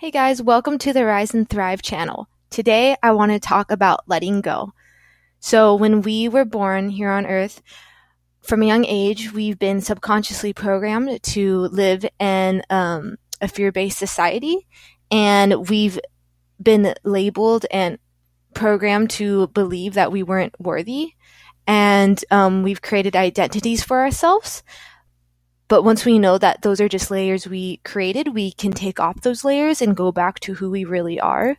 Hey guys, welcome to the Rise and Thrive channel. Today I want to talk about letting go. So, when we were born here on earth, from a young age, we've been subconsciously programmed to live in um, a fear based society, and we've been labeled and programmed to believe that we weren't worthy. And um, we've created identities for ourselves but once we know that those are just layers we created, we can take off those layers and go back to who we really are.